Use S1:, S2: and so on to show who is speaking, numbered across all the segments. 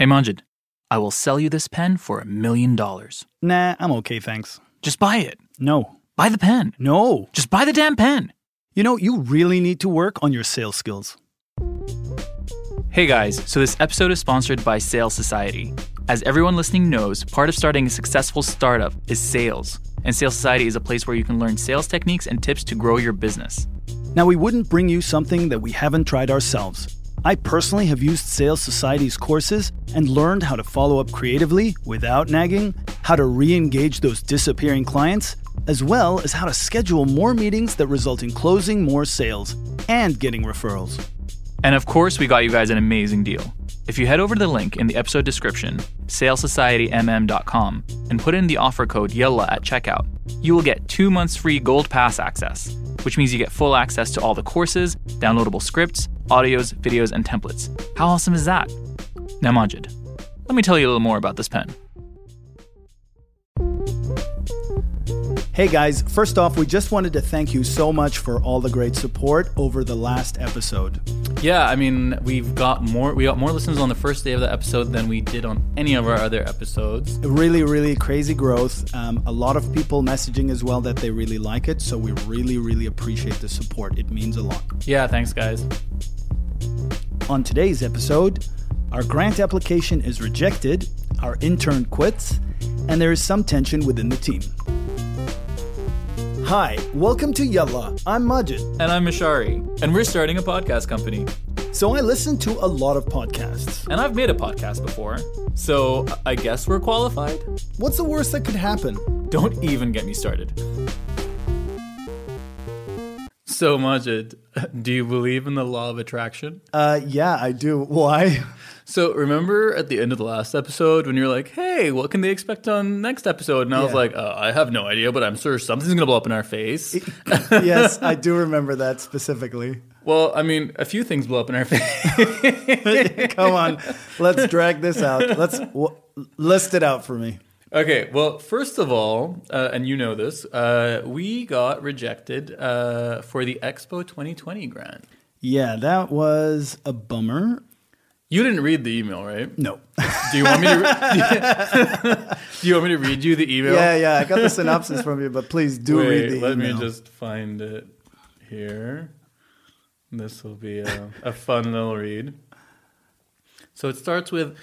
S1: Hey Majid, I will sell you this pen for a million dollars.
S2: Nah, I'm okay, thanks.
S1: Just buy it.
S2: No.
S1: Buy the pen.
S2: No.
S1: Just buy the damn pen.
S2: You know, you really need to work on your sales skills.
S1: Hey guys, so this episode is sponsored by Sales Society. As everyone listening knows, part of starting a successful startup is sales. And Sales Society is a place where you can learn sales techniques and tips to grow your business.
S2: Now, we wouldn't bring you something that we haven't tried ourselves. I personally have used Sales Society's courses and learned how to follow up creatively without nagging, how to re engage those disappearing clients, as well as how to schedule more meetings that result in closing more sales and getting referrals.
S1: And of course, we got you guys an amazing deal. If you head over to the link in the episode description, salessocietymm.com, and put in the offer code YALLA at checkout, you will get two months free Gold Pass access, which means you get full access to all the courses, downloadable scripts, audios, videos, and templates. How awesome is that? Now, Majid, let me tell you a little more about this pen.
S2: Hey guys, first off, we just wanted to thank you so much for all the great support over the last episode.
S1: Yeah, I mean, we've got more we got more listens on the first day of the episode than we did on any of our other episodes.
S2: Really, really crazy growth. Um, a lot of people messaging as well that they really like it. So we really, really appreciate the support. It means a lot.
S1: Yeah, thanks, guys.
S2: On today's episode, our grant application is rejected, our intern quits, and there is some tension within the team. Hi, welcome to Yalla. I'm Majid.
S1: And I'm Mishari, and we're starting a podcast company.
S2: So I listen to a lot of podcasts.
S1: And I've made a podcast before, so I guess we're qualified?
S2: What's the worst that could happen?
S1: Don't even get me started. So, Majid, do you believe in the law of attraction?
S2: Uh, yeah, I do. Why?
S1: So, remember at the end of the last episode when you're like, hey, what can they expect on next episode? And I was
S2: Yeah.
S1: like, uh, I have no idea, but I'm sure something's going to blow up in our face.
S2: yes, I do remember that specifically.
S1: well, I mean, a few things blow up in our face.
S2: Come on, let's drag this out. Let's w- list it out for me.
S1: Okay, well, first of all, uh, and you know this, uh, we got rejected uh, for the Expo 2020 grant.
S2: Yeah, that was a bummer.
S1: You didn't read the email, right?
S2: No.
S1: Do you want me to? Re- do you want me to read you the email?
S2: yeah, yeah, I got the synopsis from you, but please do
S1: Wait,
S2: read the
S1: let
S2: email.
S1: me just find it here. This will be a, a fun little read. So it starts with,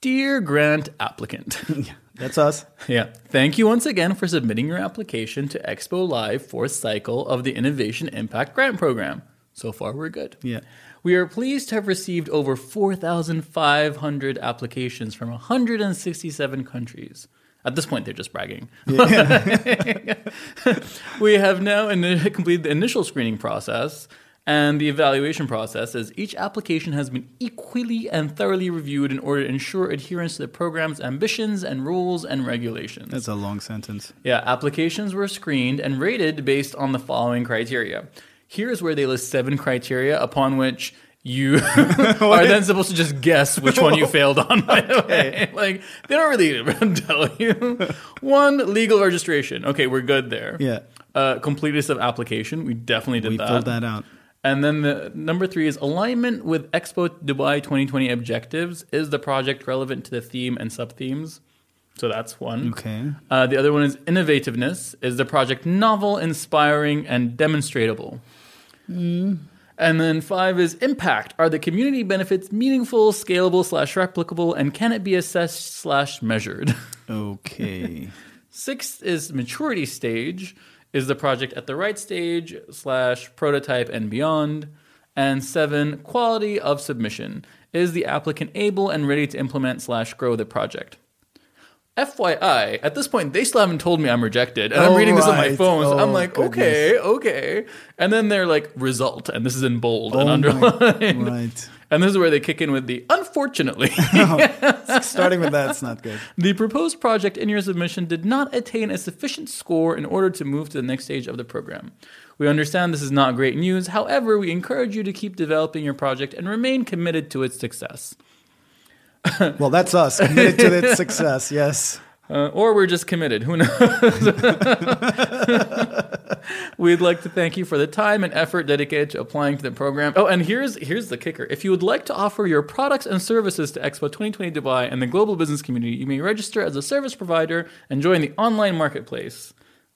S1: "Dear grant applicant."
S2: That's us.
S1: Yeah. Thank you once again for submitting your application to Expo Live fourth cycle of the Innovation Impact Grant Program. So far, we're good.
S2: Yeah.
S1: We are pleased to have received over 4,500 applications from 167 countries. At this point, they're just bragging. we have now in- completed the initial screening process and the evaluation process as each application has been equally and thoroughly reviewed in order to ensure adherence to the program's ambitions and rules and regulations.
S2: That's a long sentence.
S1: Yeah, applications were screened and rated based on the following criteria. Here's where they list seven criteria upon which you are then supposed to just guess which one you failed on. By the way, like they don't really tell you. One, legal registration. Okay, we're good there.
S2: Yeah.
S1: Uh, completeness of application. We definitely did
S2: We
S1: that.
S2: filled that out.
S1: And then the number three is alignment with Expo Dubai 2020 objectives. Is the project relevant to the theme and sub themes? So that's one.
S2: Okay.
S1: Uh, the other one is innovativeness. Is the project novel, inspiring, and demonstratable? And then five is impact. Are the community benefits meaningful, scalable slash replicable, and can it be assessed slash measured?
S2: Okay.
S1: Sixth is maturity stage. Is the project at the right stage slash prototype and beyond? And seven, quality of submission. Is the applicant able and ready to implement slash grow the project? FYI, at this point, they still haven't told me I'm rejected. And I'm
S2: Oh,
S1: reading this on my phone. So
S2: Oh,
S1: I'm like,
S2: goodness.
S1: okay, okay. And then they're like, result. And this is in bold and
S2: Oh my-
S1: underlined.
S2: right.
S1: And this is where they kick in with the unfortunately.
S2: Oh, starting with that's not good.
S1: The proposed project in your submission did not attain a sufficient score in order to move to the next stage of the program. We understand this is not great news. However, we encourage you to keep developing your project and remain committed to its success.
S2: Well, that's us committed to its success. Yes.
S1: Uh, or we're just committed. Who knows? We'd like to thank you for the time and effort dedicated to applying to the program. Oh, and here's here's the kicker. If you would like to offer your products and services to Expo 2020 Dubai and the global business community, you may register as a service provider and join the online marketplace.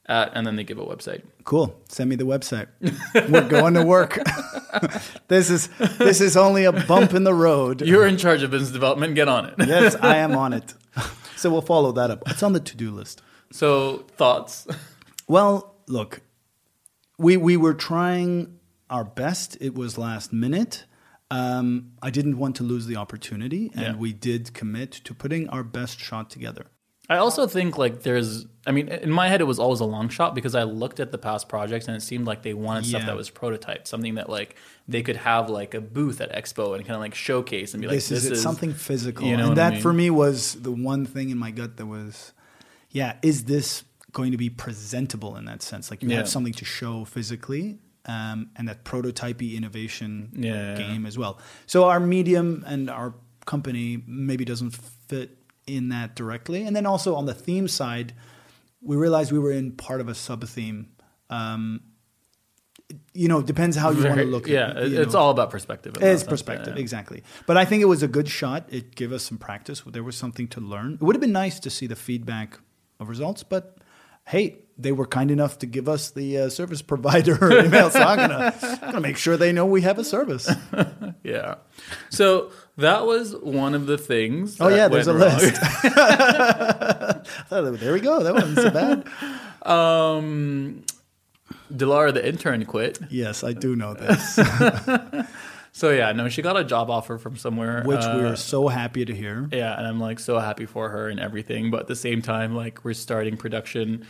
S1: At, and then they give a website.
S2: Cool. Send me the website. We're going to work. this is this is only a bump in the road.
S1: You're in charge of business development. Get on it.
S2: yes, I am on it. So we'll follow that up. It's on the to-do list.
S1: So thoughts?
S2: Well, look, we we were trying our best. It was last minute. Um, I didn't want to lose the opportunity, and
S1: Yeah.
S2: we did commit to putting our best shot together.
S1: I also think like there's I mean in my head it was always a long shot because I looked at the past projects and it seemed like they wanted stuff that was prototype, something that like they could have like a booth at Expo and kind of like showcase and be like
S2: this, is, it, something physical,
S1: you know
S2: and
S1: what I
S2: that for me was the one thing in my gut that was, yeah, is this going to be presentable in that sense? Like you
S1: Yeah.
S2: have something to show physically. Um, and that prototypey innovation
S1: Yeah, yeah, yeah.
S2: game as well. So our medium and our company maybe doesn't fit in that directly. And then also on the theme side, we realized we were in part of a sub theme. Um, you know, depends how you want to look
S1: yeah,
S2: at it. you
S1: It's
S2: know.
S1: all about perspective.
S2: It's perspective,
S1: yeah.
S2: exactly. But I think it was a good shot. It gave us some practice. There was something to learn. It would have been nice to see the feedback of results, but hey, they were kind enough to give us the uh, service provider email. So I'm gonna, gonna make sure they know we have a service.
S1: Yeah. So that was one of the things.
S2: Oh
S1: that
S2: yeah, there's a
S1: wrong.
S2: list. There we go. That wasn't so bad.
S1: um, Dilara, the intern, quit.
S2: Yes, I do know this,
S1: So yeah, no, she got a job offer from somewhere,
S2: which we
S1: uh,
S2: are so happy to hear.
S1: Yeah, and I'm like so happy for her and everything. But at the same time, like we're starting production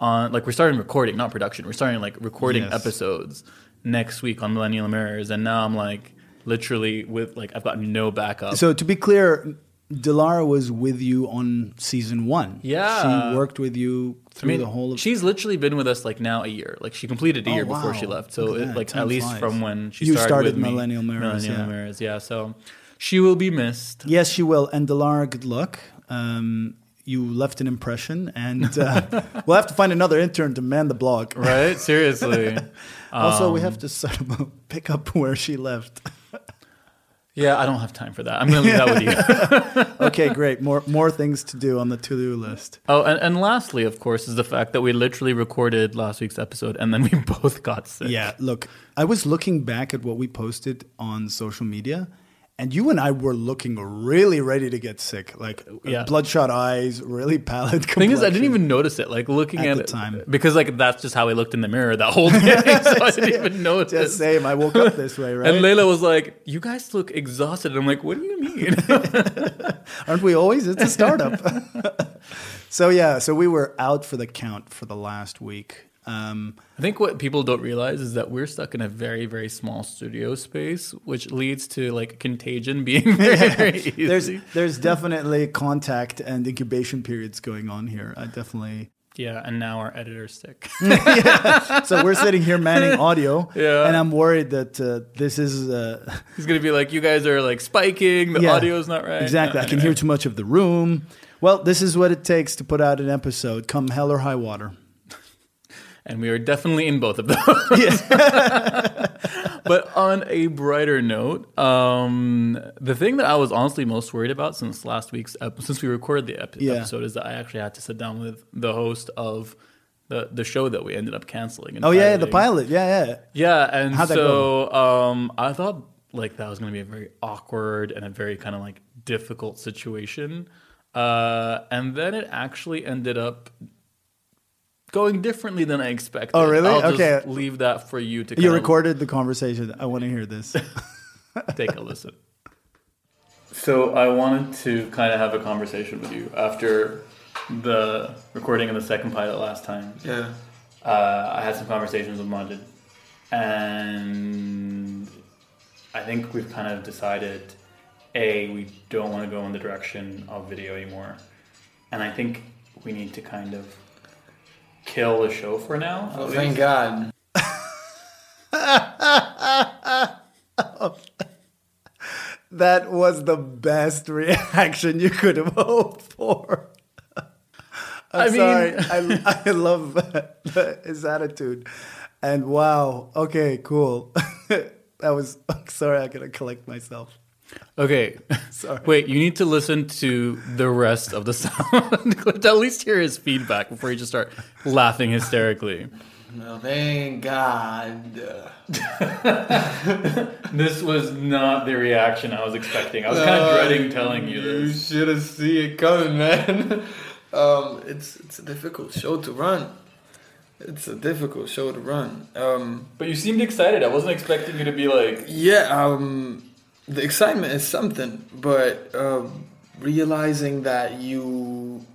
S1: on, like we're starting recording, not production. We're starting like recording
S2: Yes.
S1: episodes next week on Millennial Mirrors, and now I'm like literally with like I've got no backup.
S2: So to be clear, Dilara was with you on season one.
S1: Yeah.
S2: she worked with you
S1: I
S2: through
S1: mean,
S2: the whole. of
S1: she's literally been with us like now a year. Like she completed a
S2: Oh,
S1: year before she left. So it, like
S2: Time
S1: at least
S2: flies.
S1: from when she
S2: You
S1: started,
S2: started
S1: with me,
S2: Millennial Mirrors,
S1: Millennial
S2: yeah.
S1: Mirrors, yeah. So she will be missed.
S2: Yes, she will. And Dilara, good luck. Um, you left an impression, and uh, we'll have to find another intern to man the blog.
S1: Right? Seriously.
S2: Also, we
S1: Um,
S2: have to sort of pick up where she left.
S1: Yeah, I don't have time for that. I'm going to leave that with you.
S2: okay, great. More more things to do on the to do list.
S1: Oh, and, and lastly, of course, is the fact that we literally recorded last week's episode and then we both got sick.
S2: Yeah, look, I was looking back at what we posted on social media, and you and I were looking really ready to get sick, like uh,
S1: Yeah.
S2: bloodshot eyes, really pallid.
S1: Thing is, I didn't even notice it. Like looking
S2: At
S1: at,
S2: the
S1: it
S2: time.
S1: because like that's just how I looked in the mirror that whole day. so I didn't even notice.
S2: Just same. I woke up this way, right?
S1: And Layla was like, "You guys look exhausted." I'm like, "What do you mean?"
S2: Aren't we always? It's a startup. so yeah, so we were out for the count for the last week. Um,
S1: I think what people don't realize is that we're stuck in a very, very small studio space, which leads to like contagion being very, very easy.
S2: there's there's definitely contact and incubation periods going on here. I definitely.
S1: yeah, and now our editor's sick.
S2: So we're sitting here manning audio,
S1: Yeah.
S2: and I'm worried that uh, this is uh,
S1: He's gonna be like, "You guys are like spiking. The
S2: Yeah.
S1: audio's not right."
S2: exactly.
S1: No,
S2: I can hear too much of the room. Well, this is what it takes to put out an episode, come hell or high water.
S1: And we are definitely in both of those. but on a brighter note, um, the thing that I was honestly most worried about since last week's ep- since we recorded the ep-
S2: Yeah.
S1: episode is that I actually had to sit down with the host of the the show that we ended up canceling.
S2: Oh yeah, the pilot. Yeah, yeah.
S1: Yeah, and
S2: How'd
S1: so um, I thought like that was going to be a very awkward and a very kind of like difficult situation, uh, and then it actually ended up going differently than I expected.
S2: Oh, really?
S1: I'll just
S2: Okay.
S1: leave that for you to.
S2: You
S1: kind of
S2: recorded the conversation. I want to hear this.
S1: Take a listen. So I wanted to kind of have a conversation with you after the recording of the second pilot last time.
S3: Yeah.
S1: uh, I had some conversations with Majid, and I think we've kind of decided a we don't want to go in the direction of video anymore, and I think we need to kind of kill the show for now.
S3: Oh, thank. God.
S2: that was the best reaction you could have hoped for. I'm
S1: I mean-
S2: sorry. I, I love his attitude. And wow. Okay, cool. that was sorry, I gotta collect myself.
S1: Okay.
S2: Sorry.
S1: Wait, you need to listen to the rest of the sound clip to at least hear his feedback before you just start laughing hysterically.
S3: No, thank God.
S1: This was not the reaction I was expecting. I was kind of dreading telling you
S3: You
S1: this.
S3: should have seen it coming, man. um, it's it's a difficult show to run. It's a difficult show to run. Um,
S1: But you seemed excited. I wasn't expecting you to be like,
S3: yeah, um, the excitement is something, but uh, realizing that you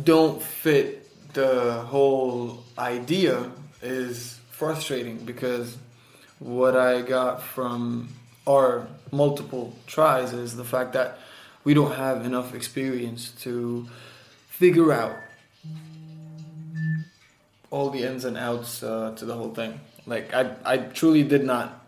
S3: don't fit the whole idea is frustrating because what I got from our multiple tries is the fact that we don't have enough experience to figure out all the ins and outs uh, to the whole thing. Like I, I truly did not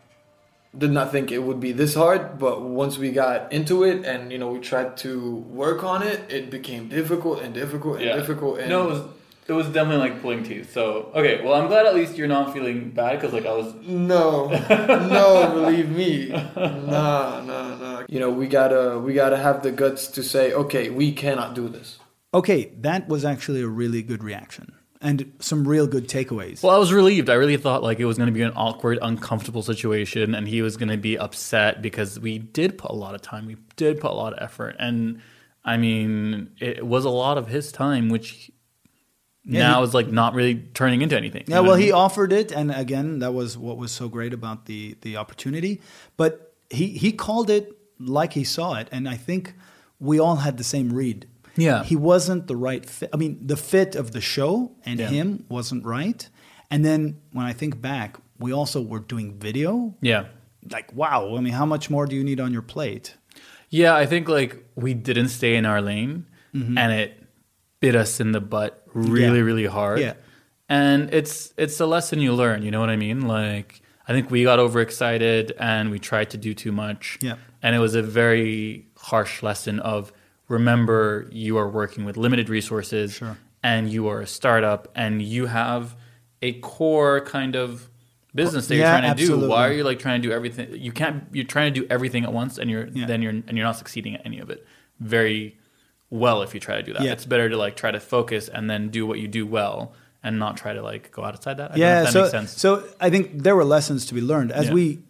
S3: did not think it would be this hard, but once we got into it and you know we tried to work on it, it became difficult and difficult and
S1: yeah.
S3: difficult. And
S1: no, it was it was definitely like pulling teeth. So okay, well I'm glad at least you're not feeling bad because like I was.
S3: no, no, believe me, no, no, no. You know we gotta we gotta have the guts to say, okay, we cannot do this.
S2: Okay, that was actually a really good reaction and some real good takeaways.
S1: Well, I was relieved. I really thought like it was going to be an awkward, uncomfortable situation, and he was going to be upset because we did put a lot of time, we did put a lot of effort, and I mean, it was a lot of his time, which
S2: Yeah,
S1: now
S2: he-
S1: is like not really turning into anything. You
S2: Yeah,
S1: know
S2: well,
S1: I
S2: he offered it, and again, that was what was so great about the the opportunity. But he he called it like he saw it, and I think we all had the same read.
S1: Yeah.
S2: he wasn't the right fit. I mean, the fit of the show and
S1: Yeah.
S2: him wasn't right. And then when I think back, we also were doing video.
S1: yeah.
S2: Like, wow! I mean, how much more do you need on your plate?
S1: Yeah, I think like we didn't stay in our lane and it bit us in the butt really,
S2: Mm-hmm. Yeah.
S1: really hard.
S2: Yeah.
S1: And it's it's a lesson you learn, you know what I mean? Like I think we got overexcited and we tried to do too much.
S2: Yeah.
S1: And it was a very harsh lesson of remember you are working with limited resources
S2: Sure.
S1: and you are a startup and you have a core kind of business that
S2: Yeah,
S1: you're trying to do. Why are you like trying to do everything? You can't. You're trying to do everything at once, and you're
S2: Yeah.
S1: then you're and you're not succeeding at any of it very well if you try to do that.
S2: Yeah.
S1: It's better to like try to focus and then do what you do well, and not try to like go outside that. I
S2: yeah,
S1: don't know if that
S2: so
S1: makes sense.
S2: so I think there were lessons to be learned as we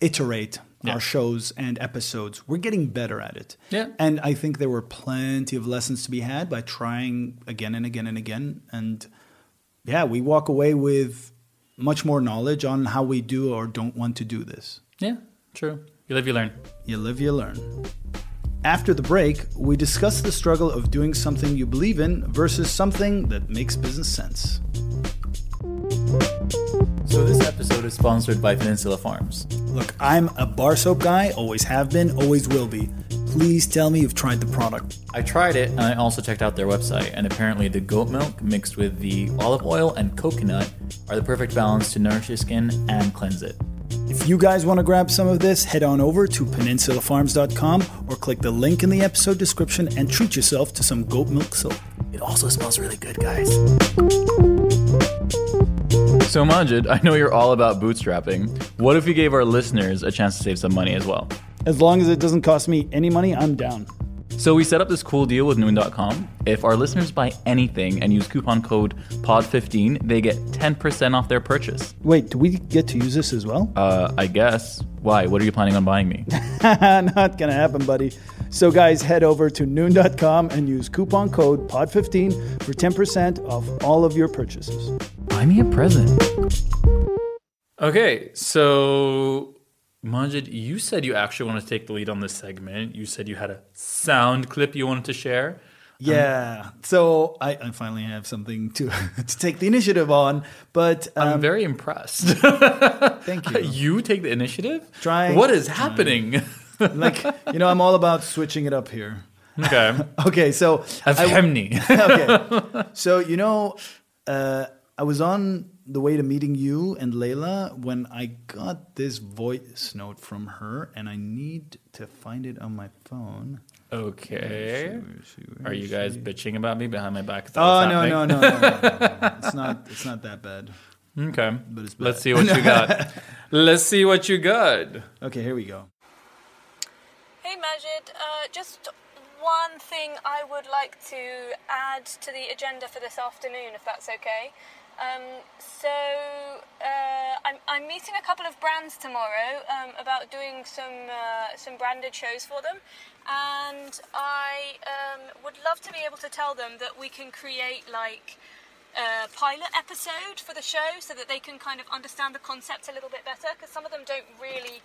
S2: iterate
S1: Yeah.
S2: our shows and episodes. We're getting better at it.
S1: Yeah.
S2: and I think there were plenty of lessons to be had by trying again and again and again. And yeah, we walk away with much more knowledge on how we do or don't want to do this.
S1: yeah, true. You live, you learn.
S2: You live, you learn. After the break, we discuss the struggle of doing something you believe in versus something that makes business sense.
S1: So this episode is sponsored by Peninsula Farms.
S2: Look, I'm a bar soap guy, always have been, always will be. Please tell me you've tried the product.
S1: I tried it and I also checked out their website, and apparently the goat milk mixed with the olive oil and coconut are the perfect balance to nourish your skin and cleanse it.
S2: If you guys want to grab some of this, head on over to peninsulafarms.com or click the link in the episode description and treat yourself to some goat milk soap.
S1: It also smells really good, guys. So, Majid, I know you're all about bootstrapping. What if we gave our listeners a chance to save some money as well?
S2: As long as it doesn't cost me any money, I'm down.
S1: So, we set up this cool deal with Noon.com. If our listeners buy anything and use coupon code POD15, they get 10% off their purchase.
S2: Wait, do we get to use this as well?
S1: Uh, I guess. Why? What are you planning on buying me?
S2: Not gonna happen, buddy. So, guys, head over to noon.com and use coupon code POD15 for 10% off all of your purchases.
S1: Buy me a present. Okay, so Majid, you said you actually want to take the lead on this segment. You said you had a sound clip you wanted to share.
S2: Yeah. So I, I finally have something to to take the initiative on, but
S1: I'm
S2: um,
S1: very impressed.
S2: thank you.
S1: you take the initiative?
S2: Trying-
S1: What is happening?
S2: like you know, I'm all about switching it up here.
S1: okay.
S2: Okay, so I-
S1: Afhemni.
S2: okay, so you know, uh, I was on the way to meeting you and Layla when I got this voice note from her, and I need to find it on my phone.
S1: Okay. Are you guys bitching about me behind my back?
S2: Oh no, no, no, no, no, no, no. It's not. It's not that bad.
S1: Okay.
S2: But it's
S1: Let's see what you got. Let's see what you got.
S2: Okay, here we go.
S4: Hey Majid, uh, just one thing I would like to add to the agenda for this afternoon, if that's okay. Um, so uh, I'm, I'm meeting a couple of brands tomorrow um, about doing some uh, some branded shows for them, and I um, would love to be able to tell them that we can create like a pilot episode for the show so that they can kind of understand the concept a little bit better because some of them don't really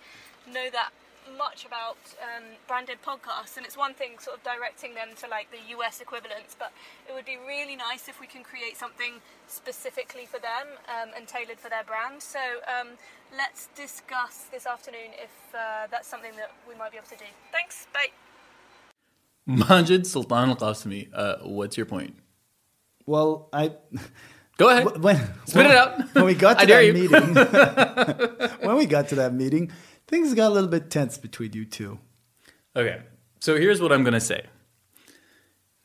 S4: know that much about um, branded podcasts and it's one thing sort of directing them to like the US equivalents but it would be really nice if we can create something specifically for them um, and tailored for their brand so um, let's discuss this afternoon if uh, that's something that we might be able to do thanks bye
S1: Majid Sultan Al Qasimi, uh, what's your point?
S2: Well, I
S1: Go ahead.
S2: when
S1: Spit it out.
S2: When we got to that meeting, when we got to that meeting, things got a little bit tense between you two.
S1: Okay. So here's what I'm going to say.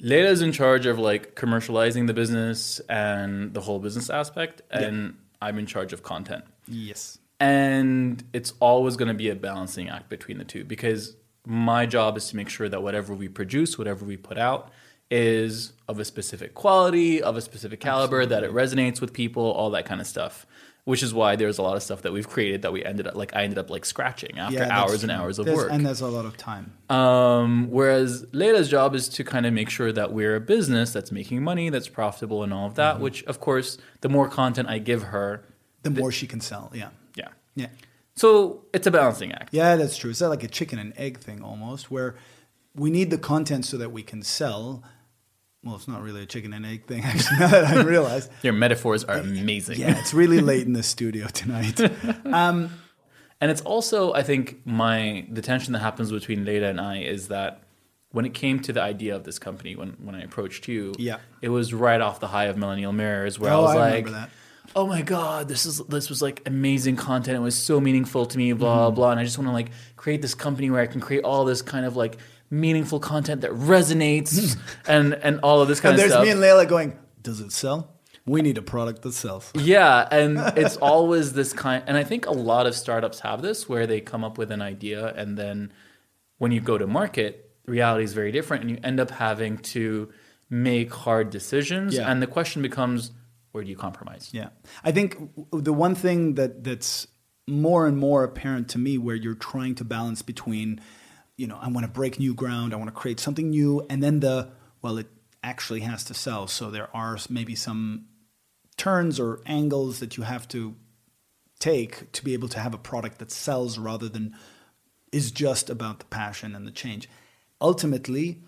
S1: Layla's in charge of like commercializing the business and the whole business aspect, and I'm in charge of content.
S2: Yes.
S1: And it's always going to be a balancing act between the two because my job is to make sure that whatever we produce, whatever we put out, is of a specific quality, of a specific caliber, that it resonates with people, all that kind of stuff. Which is why there's a lot of stuff that we've created that we ended up like I ended up like scratching after
S2: that's
S1: hours and hours of
S2: There's-
S1: work.
S2: and there's a lot of time.
S1: Um, whereas Layla's job is to kind of make sure that we're a business that's making money, that's profitable, and all of that. Which, of course, the more content I give her,
S2: The more she can sell, yeah,
S1: yeah.
S2: yeah,
S1: So it's a balancing act.
S2: yeah. That's true. It's like a chicken and egg thing almost, where we need the content so that we can sell. Well, it's not really a chicken and egg thing, actually. Now that I realize,
S1: Your metaphors are amazing.
S2: yeah, it's really late in the studio tonight.
S1: And it's also, I think, my the tension that happens between Layla and I is that when it came to the idea of this company, when when I approached you,
S2: Yeah.
S1: it was right off the high of Millennial Mirrors, where I
S2: Oh,
S1: was
S2: I
S1: like. "Oh my god, this is this was like amazing content. It was so meaningful to me, blah
S2: Mm-hmm.
S1: blah." And I just want to like create this company where I can create all this kind of like meaningful content that resonates hmm. and and all of this kind
S2: and
S1: of
S2: there's
S1: stuff.
S2: There's me and Layla going, "Does it sell? We need a product that sells."
S1: Yeah, and it's always this kind and I think a lot of startups have this where they come up with an idea and then when you go to market, reality is very different and you end up having to make hard decisions
S2: Yeah.
S1: and the question becomes where do you compromise?
S2: Yeah, I think the one thing that that's more and more apparent to me, where you're trying to balance between, you know, I want to break new ground, I want to create something new, and then the well, it actually has to sell. So there are maybe some turns or angles that you have to take to be able to have a product that sells rather than is just about the passion and the change. Ultimately,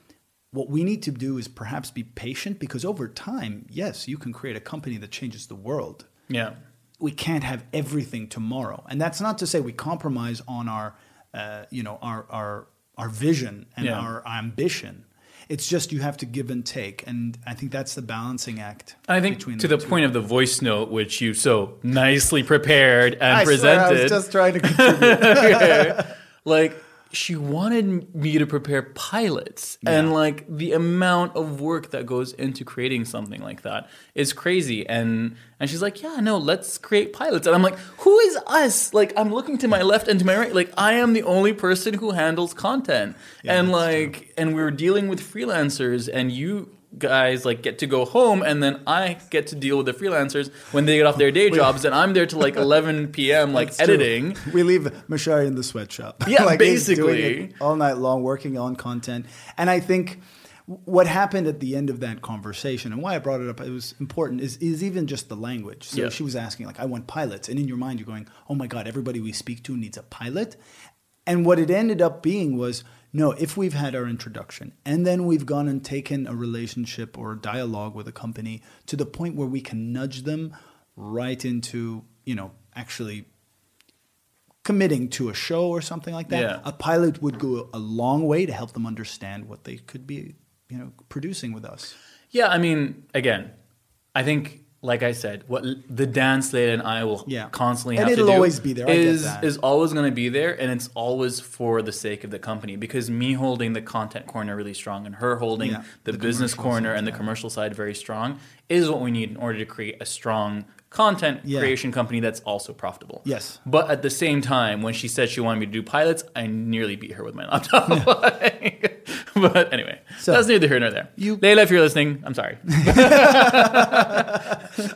S2: what we need to do is perhaps be patient because over time, yes, you can create a company that changes the world.
S1: Yeah.
S2: We can't have everything tomorrow, and that's not to say we compromise on our, uh, you know, our our our vision and
S1: Yeah.
S2: our ambition. It's just you have to give and take, and I think that's the balancing act.
S1: I think
S2: between
S1: to the
S2: two.
S1: point of the voice note, which you so nicely prepared and
S2: I
S1: presented,
S2: I was just trying to contribute.
S1: like she wanted me to prepare pilots. And like the amount of work that goes into creating something like that is crazy. And and she's like yeah no let's create pilots. And i'm like who is us? Like i'm looking to my left and to my right. Like i am the only person who handles content. And
S2: that's
S1: like and we're dealing with freelancers and you guys like get to go home and then i get to deal with the freelancers when they get off their day jobs and i'm there till like 11 p.m like
S2: That's true.
S1: editing
S2: We leave Mashari in the sweatshop.
S1: Yeah,
S2: doing
S1: basically.
S2: all night long, working on content. And I think what happened at the end of that conversation, and why I brought it up, it was important, is, is even just the language. So
S1: Yeah.
S2: she was asking, like, I want pilots. And in your mind, you're going, oh my God, everybody we speak to needs a pilot. And what it ended up being was, no, if we've had our introduction and then we've gone and taken a relationship or a dialogue with a company to the point where we can nudge them right into, you know, actually committing to a show or something like that,
S1: Yeah.
S2: a pilot would go a long way to help them understand what they could be, you know, producing with us.
S1: Yeah, I mean, again, I think like I said, what the dance Layla and I will
S2: Yeah.
S1: constantly
S2: And
S1: have to do
S2: always be there. I get
S1: Is always going to be there, and it's always for the sake of the company. Because me holding the content corner really strong, and her holding
S2: Yeah,
S1: the,
S2: the
S1: business corner
S2: side,
S1: and the
S2: yeah.
S1: commercial side very strong, is what we need in order to create a strong content
S2: Yeah.
S1: creation company that's also profitable.
S2: Yes.
S1: But at the same time, when she said she wanted me to do pilots, I nearly beat her with my laptop. but anyway,
S2: So-
S1: that's neither here nor there.
S2: You-
S1: Layla, if you're listening, I'm sorry.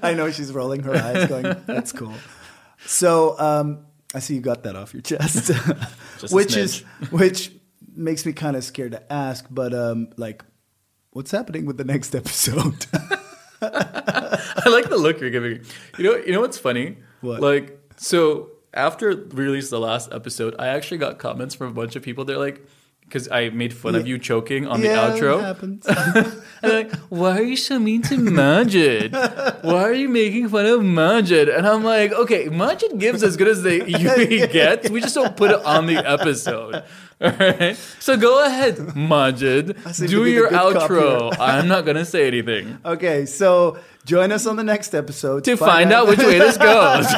S2: I know she's rolling her eyes, going, "That's cool." So um, I see you got that off your chest, which is which makes me kind of scared to ask. But um, like, what's happening with the next episode?
S1: I like the look you're giving. You know, you know what's funny?
S2: What?
S1: Like, so after we released the last episode, I actually got comments from a bunch of people. They're like, because I made fun of you choking on
S2: yeah,
S1: the
S2: It
S1: outro.
S2: happens.
S1: And they're like, why are you so mean to Majid? Why are you making fun of Majid? And I'm like, okay, Majid gives as good as they he gets. We just don't put it on the episode. All right. So go ahead, Majid. Do your outro. I'm not gonna say anything.
S2: okay, so join us on the next episode
S1: To find out which way this goes.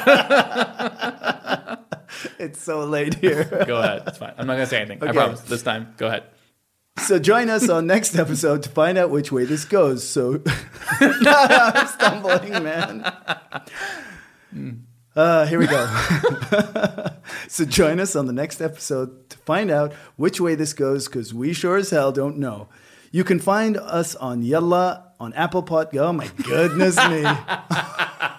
S2: it's so late here.
S1: go ahead. It's fine. I'm not gonna say anything. I promise. This time. Go ahead.
S2: So join us on next episode to find out which way this goes. So I'm stumbling, man. Hmm. Uh, here we go. so join us on the next episode to find out which way this goes because we sure as hell don't know. You can find us on Yalla, on Apple Pod. Oh my goodness me.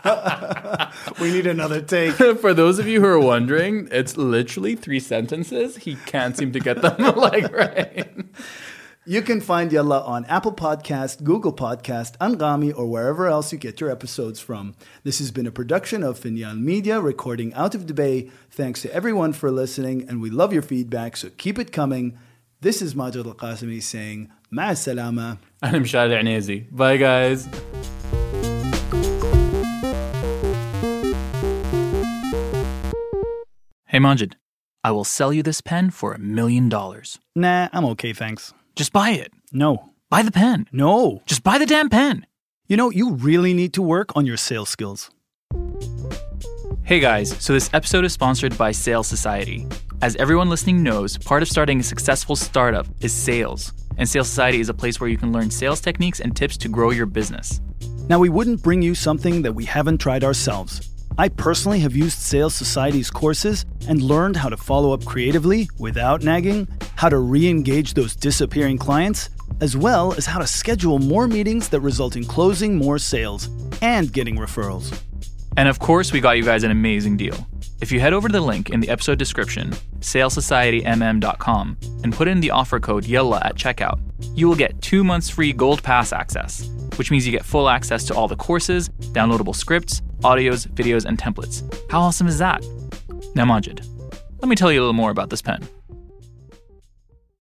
S2: we need another take.
S1: For those of you who are wondering, it's literally three sentences. He can't seem to get them like right.
S2: You can find Yalla on Apple Podcast, Google Podcast, Anghami, or wherever else you get your episodes from. This has been a production of Finyan Media, recording out of Dubai. Thanks to everyone for listening, and we love your feedback, so keep it coming. This is Majid Al-Qasimi saying, Ma'assalam. I am
S1: أنا مشعل عنيزي. Bye guys. Hey Majid, I will sell you this pen for a million dollars.
S2: Nah, I'm okay, thanks.
S1: Just buy it.
S2: No.
S1: Buy the pen.
S2: No.
S1: Just buy the damn pen.
S2: You know, you really need to work on your sales skills.
S1: Hey guys, so this episode is sponsored by Sales Society. As everyone listening knows, part of starting a successful startup is sales. And Sales Society is a place where you can learn sales techniques and tips to grow your business.
S2: Now, we wouldn't bring you something that we haven't tried ourselves. I personally have used Sales Society's courses and learned how to follow up creatively without nagging, how to re engage those disappearing clients, as well as how to schedule more meetings that result in closing more sales and getting referrals.
S1: And of course, we got you guys an amazing deal. If you head over to the link in the episode description, salessocietymm.com, and put in the offer code YALLA at checkout, you will get two months free Gold Pass access, which means you get full access to all the courses, downloadable scripts, audios, videos, and templates. How awesome is that? Now, Majid, let me tell you a little more about this pen.